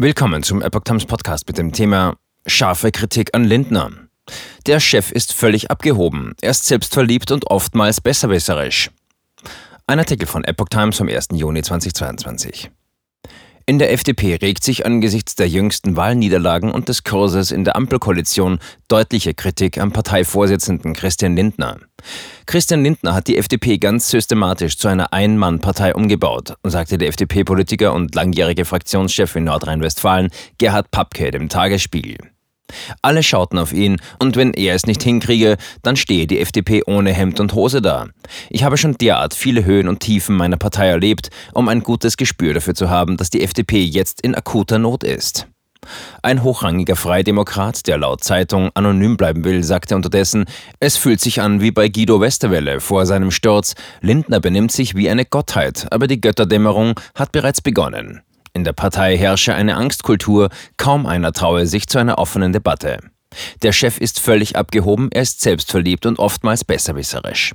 Willkommen zum Epoch Times Podcast mit dem Thema Scharfe Kritik an Lindner. Der Chef ist völlig abgehoben, er ist selbstverliebt und oftmals besserwisserisch. Ein Artikel von Epoch Times vom 1. Juni 2022. In der FDP regt sich angesichts der jüngsten Wahlniederlagen und des Kurses in der Ampelkoalition deutliche Kritik am Parteivorsitzenden Christian Lindner. Christian Lindner hat die FDP ganz systematisch zu einer Ein-Mann-Partei umgebaut, sagte der FDP-Politiker und langjährige Fraktionschef in Nordrhein-Westfalen Gerhard Papke dem Tagesspiegel. Alle schauten auf ihn, und wenn er es nicht hinkriege, dann stehe die FDP ohne Hemd und Hose da. Ich habe schon derart viele Höhen und Tiefen meiner Partei erlebt, um ein gutes Gespür dafür zu haben, dass die FDP jetzt in akuter Not ist. Ein hochrangiger Freidemokrat, der laut Zeitung anonym bleiben will, sagte unterdessen, es fühlt sich an wie bei Guido Westerwelle vor seinem Sturz. Lindner benimmt sich wie eine Gottheit, aber die Götterdämmerung hat bereits begonnen. In der Partei herrsche eine Angstkultur, kaum einer traue sich zu einer offenen Debatte. Der Chef ist völlig abgehoben, er ist selbstverliebt und oftmals besserwisserisch.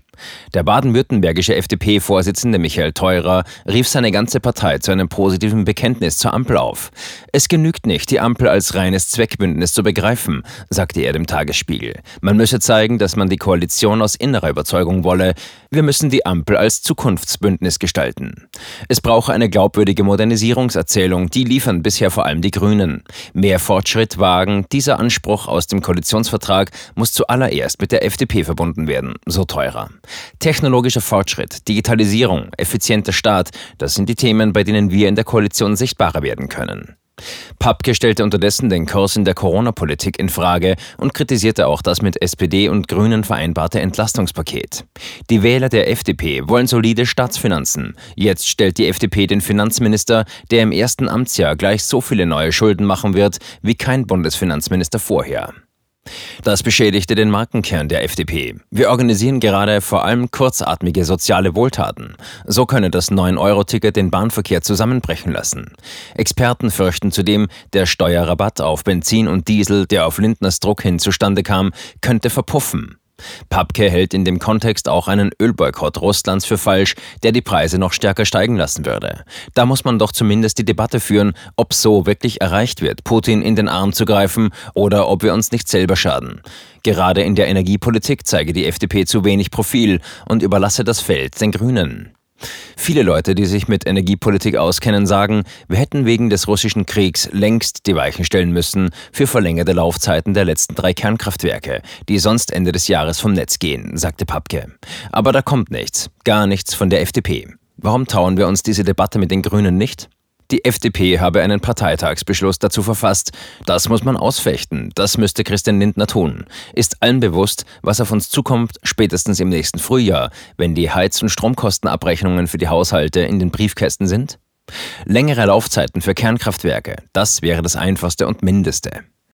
Der baden-württembergische FDP-Vorsitzende Michael Theurer rief seine ganze Partei zu einem positiven Bekenntnis zur Ampel auf. Es genügt nicht, die Ampel als reines Zweckbündnis zu begreifen, sagte er dem Tagesspiegel. Man müsse zeigen, dass man die Koalition aus innerer Überzeugung wolle. Wir müssen die Ampel als Zukunftsbündnis gestalten. Es brauche eine glaubwürdige Modernisierungserzählung, die liefern bisher vor allem die Grünen. Mehr Fortschritt wagen, dieser Anspruch aus dem Koalitionsvertrag muss zuallererst mit der FDP verbunden werden, so teurer. Technologischer Fortschritt, Digitalisierung, effizienter Staat, das sind die Themen, bei denen wir in der Koalition sichtbarer werden können. Papke stellte unterdessen den Kurs in der Corona-Politik in Frage und kritisierte auch das mit SPD und Grünen vereinbarte Entlastungspaket. Die Wähler der FDP wollen solide Staatsfinanzen. Jetzt stellt die FDP den Finanzminister, der im ersten Amtsjahr gleich so viele neue Schulden machen wird wie kein Bundesfinanzminister vorher. Das beschädigte den Markenkern der FDP. Wir organisieren gerade vor allem kurzatmige soziale Wohltaten. So könne das 9-Euro-Ticket den Bahnverkehr zusammenbrechen lassen. Experten fürchten zudem, der Steuerrabatt auf Benzin und Diesel, der auf Lindners Druck hin zustande kam, könnte verpuffen. Papke hält in dem Kontext auch einen Ölboykott Russlands für falsch, der die Preise noch stärker steigen lassen würde. Da muss man doch zumindest die Debatte führen, ob so wirklich erreicht wird, Putin in den Arm zu greifen oder ob wir uns nicht selber schaden. Gerade in der Energiepolitik zeige die FDP zu wenig Profil und überlasse das Feld den Grünen. Viele Leute, die sich mit Energiepolitik auskennen, sagen, wir hätten wegen des russischen Kriegs längst die Weichen stellen müssen für verlängerte Laufzeiten der letzten drei Kernkraftwerke, die sonst Ende des Jahres vom Netz gehen, sagte Papke. Aber da kommt nichts, gar nichts von der FDP. Warum trauen wir uns diese Debatte mit den Grünen nicht? Die FDP habe einen Parteitagsbeschluss dazu verfasst. Das muss man ausfechten. Das müsste Christian Lindner tun. Ist allen bewusst, was auf uns zukommt, spätestens im nächsten Frühjahr, wenn die Heiz- und Stromkostenabrechnungen für die Haushalte in den Briefkästen sind? Längere Laufzeiten für Kernkraftwerke, das wäre das Einfachste und Mindeste.